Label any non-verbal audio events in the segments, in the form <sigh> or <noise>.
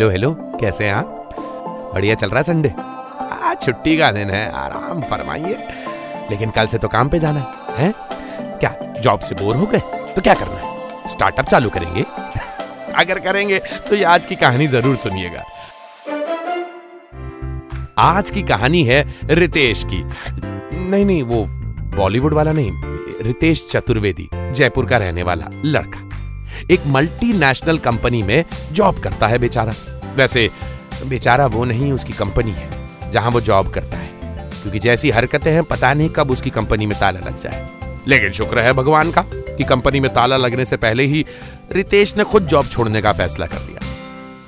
Hello hello, कैसे हैं आप? बढ़िया चल रहा है संडे आज छुट्टी का दिन है, आराम फरमाइए। लेकिन कल से तो काम पे जाना है, हैं? क्या जॉब से बोर हो गए? तो क्या करना है? स्टार्टअप चालू करेंगे? <laughs> अगर करेंगे तो ये आज की कहानी ज़रूर सुनिएगा। आज की कहानी है रितेश की। नहीं नहीं, वो बॉलीवुड वाला नहीं, रितेश चतुर्वेदी, जयपुर का रहने वाला लड़का। एक मल्टीनेशनल कंपनी में जॉब करता है बेचारा। वैसे, बेचारा वो नहीं, उसकी कंपनी है, जहाँ वो जॉब करता है। क्योंकि जैसी हरकतें हैं, पता नहीं कब उसकी कंपनी में ताला लग जाए। लेकिन शुक्र है भगवान का, कि कंपनी में ताला लगने से पहले ही रितेश ने खुद जॉब छोड़ने का फैसला कर लिया।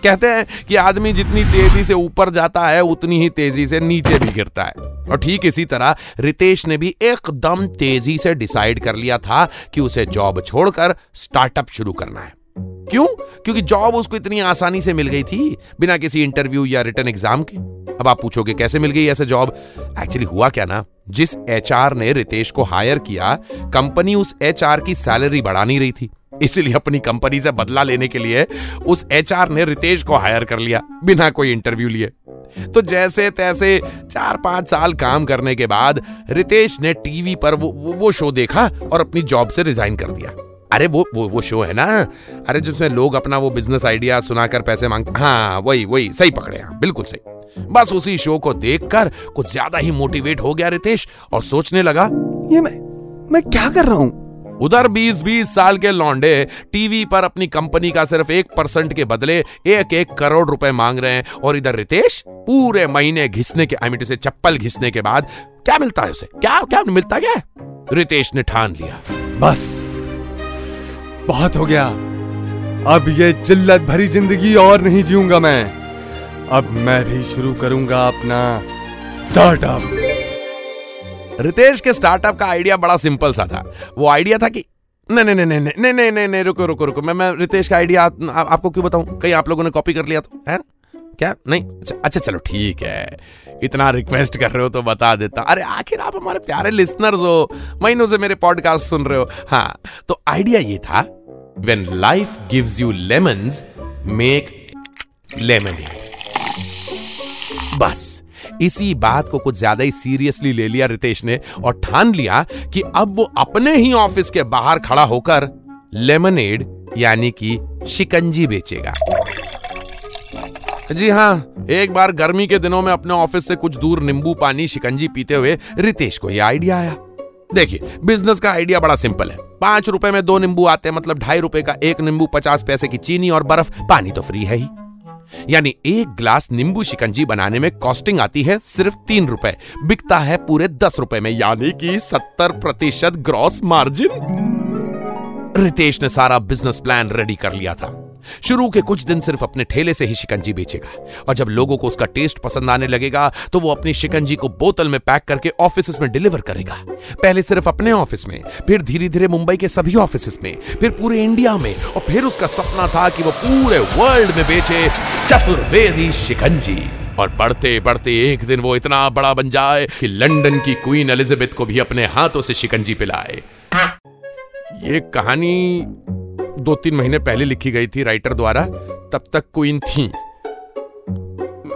कहते हैं कि आदमी जितनी तेज़ी से ऊपर जाता है, उतनी ही तेज़ी से नीचे भी गिरता है। और ठीक इसी तरह रितेश ने भी एकदम तेज़ी से डिसाइड कर लिया था कि उसे जॉब छोड़कर स्टार्टअप शुरू करना है। क्यों? क्योंकि जॉब उसको इतनी आसानी से मिल गई थी बिना किसी इंटरव्यू या रिटर्न एग्ज़ाम के। अब आप पूछोगे, कैसे मिल गई ऐसे जॉब? एक्चुअली हुआ क्या ना? जिस एचआर ने रितेश को हायर किया, कंपनी उस एचआर की सैलरी बढ़ा नहीं रही थी। इसीलिए अपनी कंपनी से बदला लेने के लिए उस एचआर ने रितेश को हायर कर लिया बिना कोई इंटरव्यू लिए। तो जैसे तैसे चार पाँच साल काम करने के बाद रितेश ने टीवी पर वो वो, शो देखा और अपनी जॉब से रिजाइन कर दिया। अरे वो वो वो शो है ना? अरे जिसमें लोग अपना वो बिज़नेस आइडिया सुनाकर पैसे मांगते हाँ वही वही सही पकड़े हैं बिल्कुल सही। बस उसी शो को देखकर कुछ ज़्यादा ही मोटिवेट हो गया रितेश और सोचने लगा ये मैं मैं क्या कर रहा हूँ? उधर 20-20 साल के लौंडे टीवी पर अपनी कंपनी का सिर्फ़ एक परसेंट के बदले एक एक करोड़ रुपए मांग रहे हैं। और इधर रितेश, पूरे महीने घिसने के, आई से चप्पल घिसने के बाद, क्या मिलता है उसे? क्या क्या मिलता क्या रितेश ने ठान लिया। बस, बहुत हो गया। अब ये जिल्लत भरी ज़िंदगी और नहीं जीऊँगा मैं। अब मैं भी शुरू करूँगा अपना स्टार्टअप रितेश के स्टार्टअप का आइडिया बड़ा सिंपल सा था। वो आइडिया था कि नहीं नहीं नहीं नहीं नहीं नहीं नहीं नहीं रुको रुको रुको मैं मैं रितेश का आइडिया आप, आपको क्यों बताऊँ? कहीं आप लोगों ने कॉपी कर लिया तो है क्या? नहीं? अच्छा अच्छा चलो ठीक है। इतना रिक्वेस्ट कर रहे हो तो बता देता। अरे आखिर आप हमारे प्यारे लिसनर्स हो। महीनों से मेरे पॉडकास्ट सुन रहे हो। हाँ तो आइडिया ये था when life gives you lemon make lemonade बस। इसी बात को कुछ ज़्यादा ही सीरियसली ले लिया रितेश ने और ठान लिया कि अब वो अपने ही ऑफ़िस के बाहर खड़ा होकर लेमनेड यानी कि शिकंजी बेचेगा। जी हाँ एक बार गर्मी के दिनों में अपने ऑफ़िस से कुछ दूर नींबू पानी शिकंजी पीते हुए रितेश को यह आइडिया आया। देखिए, बिज़नेस का आइडिया बड़ा सिंपल है। पाँच रुपए में दो नींबू आते हैं मतलब ढाई रुपए का एक नींबू पचास पैसे की चीनी और बर्फ़, पानी तो फ्री है ही। यानी एक ग्लास नींबू शिकंजी बनाने में कॉस्टिंग आती है सिर्फ़ तीन रुपए। बिकता है पूरे दस रुपए में, यानी कि सत्तर प्रतिशत ग्रॉस मार्जिन रितेश ने सारा बिज़नेस प्लान रेडी कर लिया था। शुरू के कुछ दिन सिर्फ़ अपने ठेले से ही शिकंजी बेचेगा। और जब लोगों को उसका टेस्ट पसंद आने लगेगा तो वो अपनी शिकंजी को बोतल में पैक करके ऑफ़िस में डिलीवर करेगा। पहले सिर्फ़ अपने ऑफ़िस में, फिर धीरे धीरे मुंबई के सभी ऑफ़िस में, फिर पूरे इंडिया में, और फिर उसका सपना था कि वो पूरे वर्ल्ड में बेचे चतुर्वेदी शिकंजी। और बढ़ते बढ़ते एक दिन वो इतना बड़ा बन जाए कि लंदन की क्वीन एलिजाबेथ को भी अपने हाथों से शिकंजी पिलाए। ये कहानी दो तीन महीने पहले लिखी गई थी राइटर द्वारा, तब तक क्वीन थी।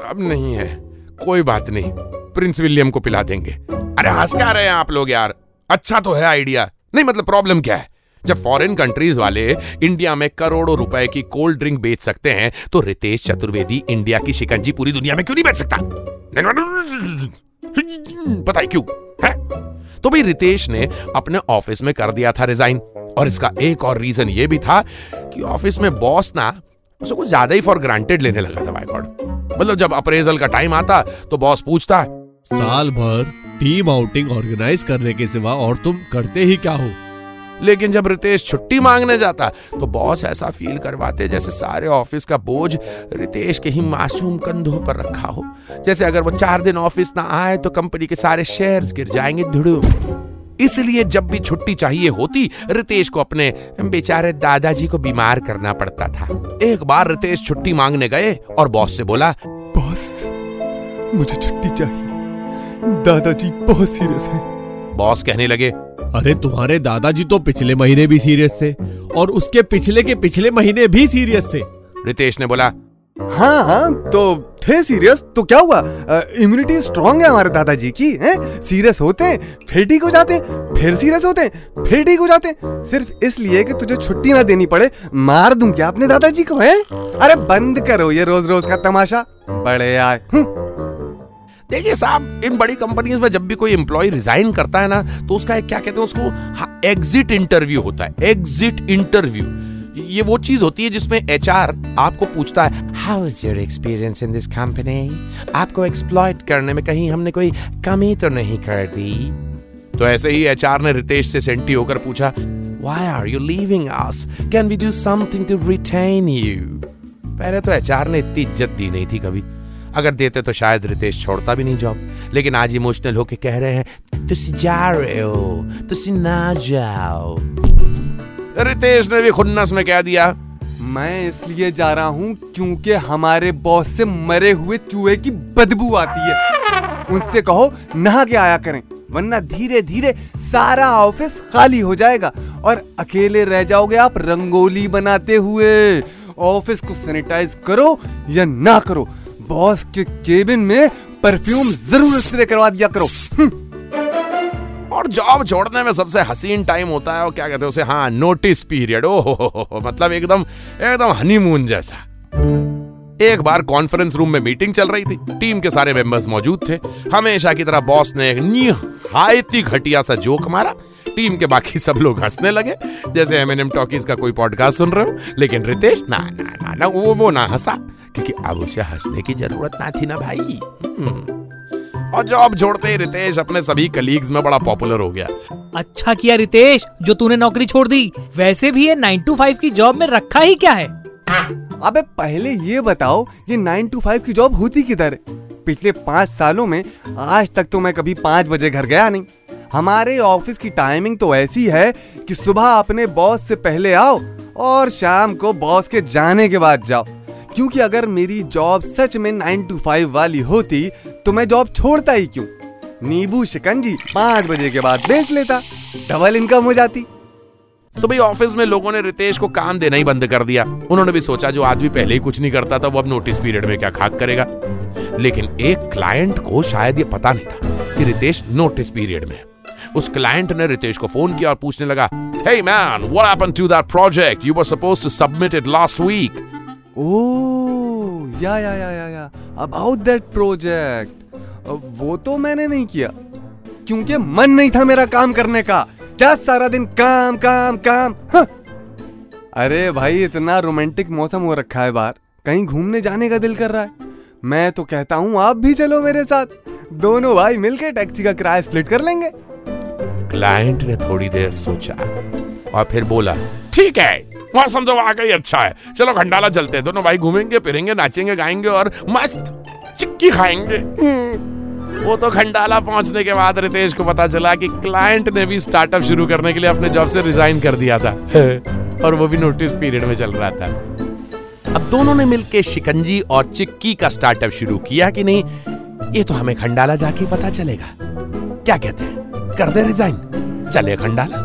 अब नहीं है, कोई बात नहीं प्रिंस विलियम को पिला देंगे। अरे हंस क्या रहे हैं आप लोग यार अच्छा तो है आइडिया नहीं मतलब प्रॉब्लम क्या है? जब फॉरेन कंट्रीज़ वाले इंडिया में करोड़ों रुपए की कोल्ड ड्रिंक बेच सकते हैं तो रितेश चतुर्वेदी इंडिया की शिकंजी पूरी दुनिया में क्यों नहीं बेच सकता? है क्यों, है? तो भाई रितेश ने अपने ऑफ़िस में कर दिया था रिजाइन और इसका एक और रीजन ये भी था कि ऑफ़िस में बॉस ना उसे कुछ ज़्यादा ही फॉर ग्रांटेड लेने लगा था बाय गॉड। मतलब जब अप्रेजल का टाइम आता तो बॉस पूछता, साल भर टीम आउटिंग ऑर्गेनाइज करने के सिवा और तुम करते ही क्या हो? लेकिन जब रितेश छुट्टी मांगने जाता तो बॉस ऐसा फील करवाते जैसे सारे ऑफ़िस का बोझ रितेश के ही मासूम कंधों पर रखा हो। जैसे अगर वो चार दिन ऑफ़िस ना आए तो कंपनी के सारे शेयर्स गिर जाएँगे धुड़ुम इसलिए जब भी छुट्टी चाहिए होती रितेश को अपने बेचारे दादाजी को बीमार करना पड़ता था। एक बार रितेश छुट्टी मांगने गए और बॉस से बोला बॉस मुझे छुट्टी चाहिए। दादाजी बहुत सीरियस हैं। बॉस कहने लगे अरे तुम्हारे दादाजी तो पिछले महीने भी सीरियस थे और उसके पिछले के पिछले महीने भी सीरियस थे। रितेश ने बोला हाँ हाँ तो थे सीरियस तो क्या हुआ? इम्यूनिटी स्ट्रांग है हमारे दादाजी की, हैं? सीरियस होते हैं फिर ठीक हो जाते हैं फिर सीरियस होते हैं फिर ठीक हो जाते। हैं सिर्फ़ इसलिए कि तुझे छुट्टी ना देनी पड़े, मार दूँ क्या अपने दादाजी को, है? अरे बंद करो ये रोज रोज का तमाशा। बड़े आए। हम्म। देखिए साहब, इन बड़ी कंपनीज़ में जब भी कोई एम्प्लॉय रिजाइन करता है ना तो उसका एक क्या कहते हैं उसको? एग्जिट इंटरव्यू होता है। एग्जिट इंटरव्यू ये वो चीज़ होती है जिसमें एचआर आपको पूछता है how is your experience in this company आपको एक्सप्लॉइट करने में कहीं हमने कोई कमी तो नहीं कर दी? तो ऐसे ही एच ने रितेश से सेंटी होकर पूछा why are you leaving us can we do something to retain you पहले तो एचआर ने इतनी इज़्ज़त दी नहीं थी कभी। अगर देते तो शायद रितेश छोड़ता भी नहीं जॉब लेकिन आज इमोशनल होके कह रहे हैं तुम जा रहे हो तुम ना जाओ। रितेश ने भी खुन्नस में कह दिया मैं इसलिए जा रहा हूँ क्योंकि हमारे बॉस से मरे हुए चूहे की बदबू आती है। उनसे कहो, नहा के आया करें, वरना धीरे धीरे सारा ऑफ़िस खाली हो जाएगा और अकेले रह जाओगे आप रंगोली बनाते हुए। ऑफ़िस को सैनिटाइज करो या ना करो बॉस के केबिन में परफ्यूम ज़रूर स्प्रे करवा दिया करो। हम्म। और जॉब छोड़ने में सबसे हसीन टाइम होता है वो क्या कहते हैं उसे? हाँ नोटिस पीरियड ओ हो, हो, हो मतलब एकदम एकदम हनीमून जैसा। एक बार कॉन्फ्रेंस रूम में मीटिंग चल रही थी। टीम के सारे मेंबर्स मौजूद थे। हमेशा की तरह बॉस ने एक निहायती घटिया सा जोक मारा। टीम के बाकी सब लोग हंसने लगे। जैसे एम एन टॉकीज का कोई पॉडकास्ट सुन रहे हो। लेकिन रितेश ना ना ना ना वो वो ना हंसा। क्योंकि अब उसे हंसने की ज़रूरत ना थी ना भाई। हम्म। और जॉब छोड़ते ही रितेश अपने सभी कलीग्स में बड़ा पॉपुलर हो गया। अच्छा किया रितेश जो तूने नौकरी छोड़ दी। वैसे भी ये नाइन टू फाइव की जॉब में रखा ही क्या है? अबे पहले ये बताओ ये नाइन टू फाइव की जॉब होती किधर? पिछले पाँच सालों में आज तक तो मैं कभी पाँच बजे घर गया नहीं। हमारे ऑफ़िस की टाइमिंग तो ऐसी है कि सुबह अपने बॉस से पहले आओ और शाम को बॉस के जाने के बाद जाओ। क्योंकि अगर मेरी जॉब सच में नाइन टू फाइव वाली होती तो मैं जॉब छोड़ता ही क्यों? नींबू शिकंजी पाँच बजे के बाद बेच लेता डबल इनकम हो जाती। तो भाई ऑफ़िस में लोगों ने रितेश को काम देना ही बंद कर दिया। उन्होंने भी सोचा जो आदमी पहले ही कुछ नहीं करता था वो अब नोटिस पीरियड में क्या खाक करेगा। लेकिन एक क्लाइंट को शायद ये पता नहीं था कि रितेश नोटिस पीरियड में उस क्लाइंट ने रितेश को फ़ोन किया और पूछने लगा Hey man, what happened to that project? You were supposed to submit it last week. या या या या या। अबाउट दैट प्रोजेक्ट वो तो मैंने नहीं किया, क्योंकि मन नहीं था मेरा काम करने का। क्या सारा दिन काम काम काम हाँ। अरे भाई, इतना रोमांटिक मौसम हो रखा है बाहर। कहीं घूमने जाने का दिल कर रहा है। मैं तो कहता हूँ, आप भी चलो मेरे साथ। दोनों भाई मिलकर टैक्सी का किराया स्प्लिट कर लेंगे। क्लाइंट ने थोड़ी देर सोचा और फिर बोला, ठीक है मौसम तो वाकई अच्छा है। चलो खंडाला चलते हैं। दोनों भाई घूमेंगे, फिरेंगे, नाचेंगे, गाएँगे और मस्त चिक्की खाएँगे। वो तो खंडाला पहुँचने के बाद रितेश को पता चला कि क्लाइंट ने भी स्टार्टअप शुरू करने के लिए अपने जॉब से रिजाइन कर दिया था। और वो भी नोटिस पीरियड में चल रहा था। अब दोनों ने मिलकर शिकंजी और चिक्की का स्टार्टअप शुरू किया कि नहीं, ये तो हमें खंडाला जाके पता चलेगा। क्या कहते हैं? कर दे रिजाइन चले खंडाला।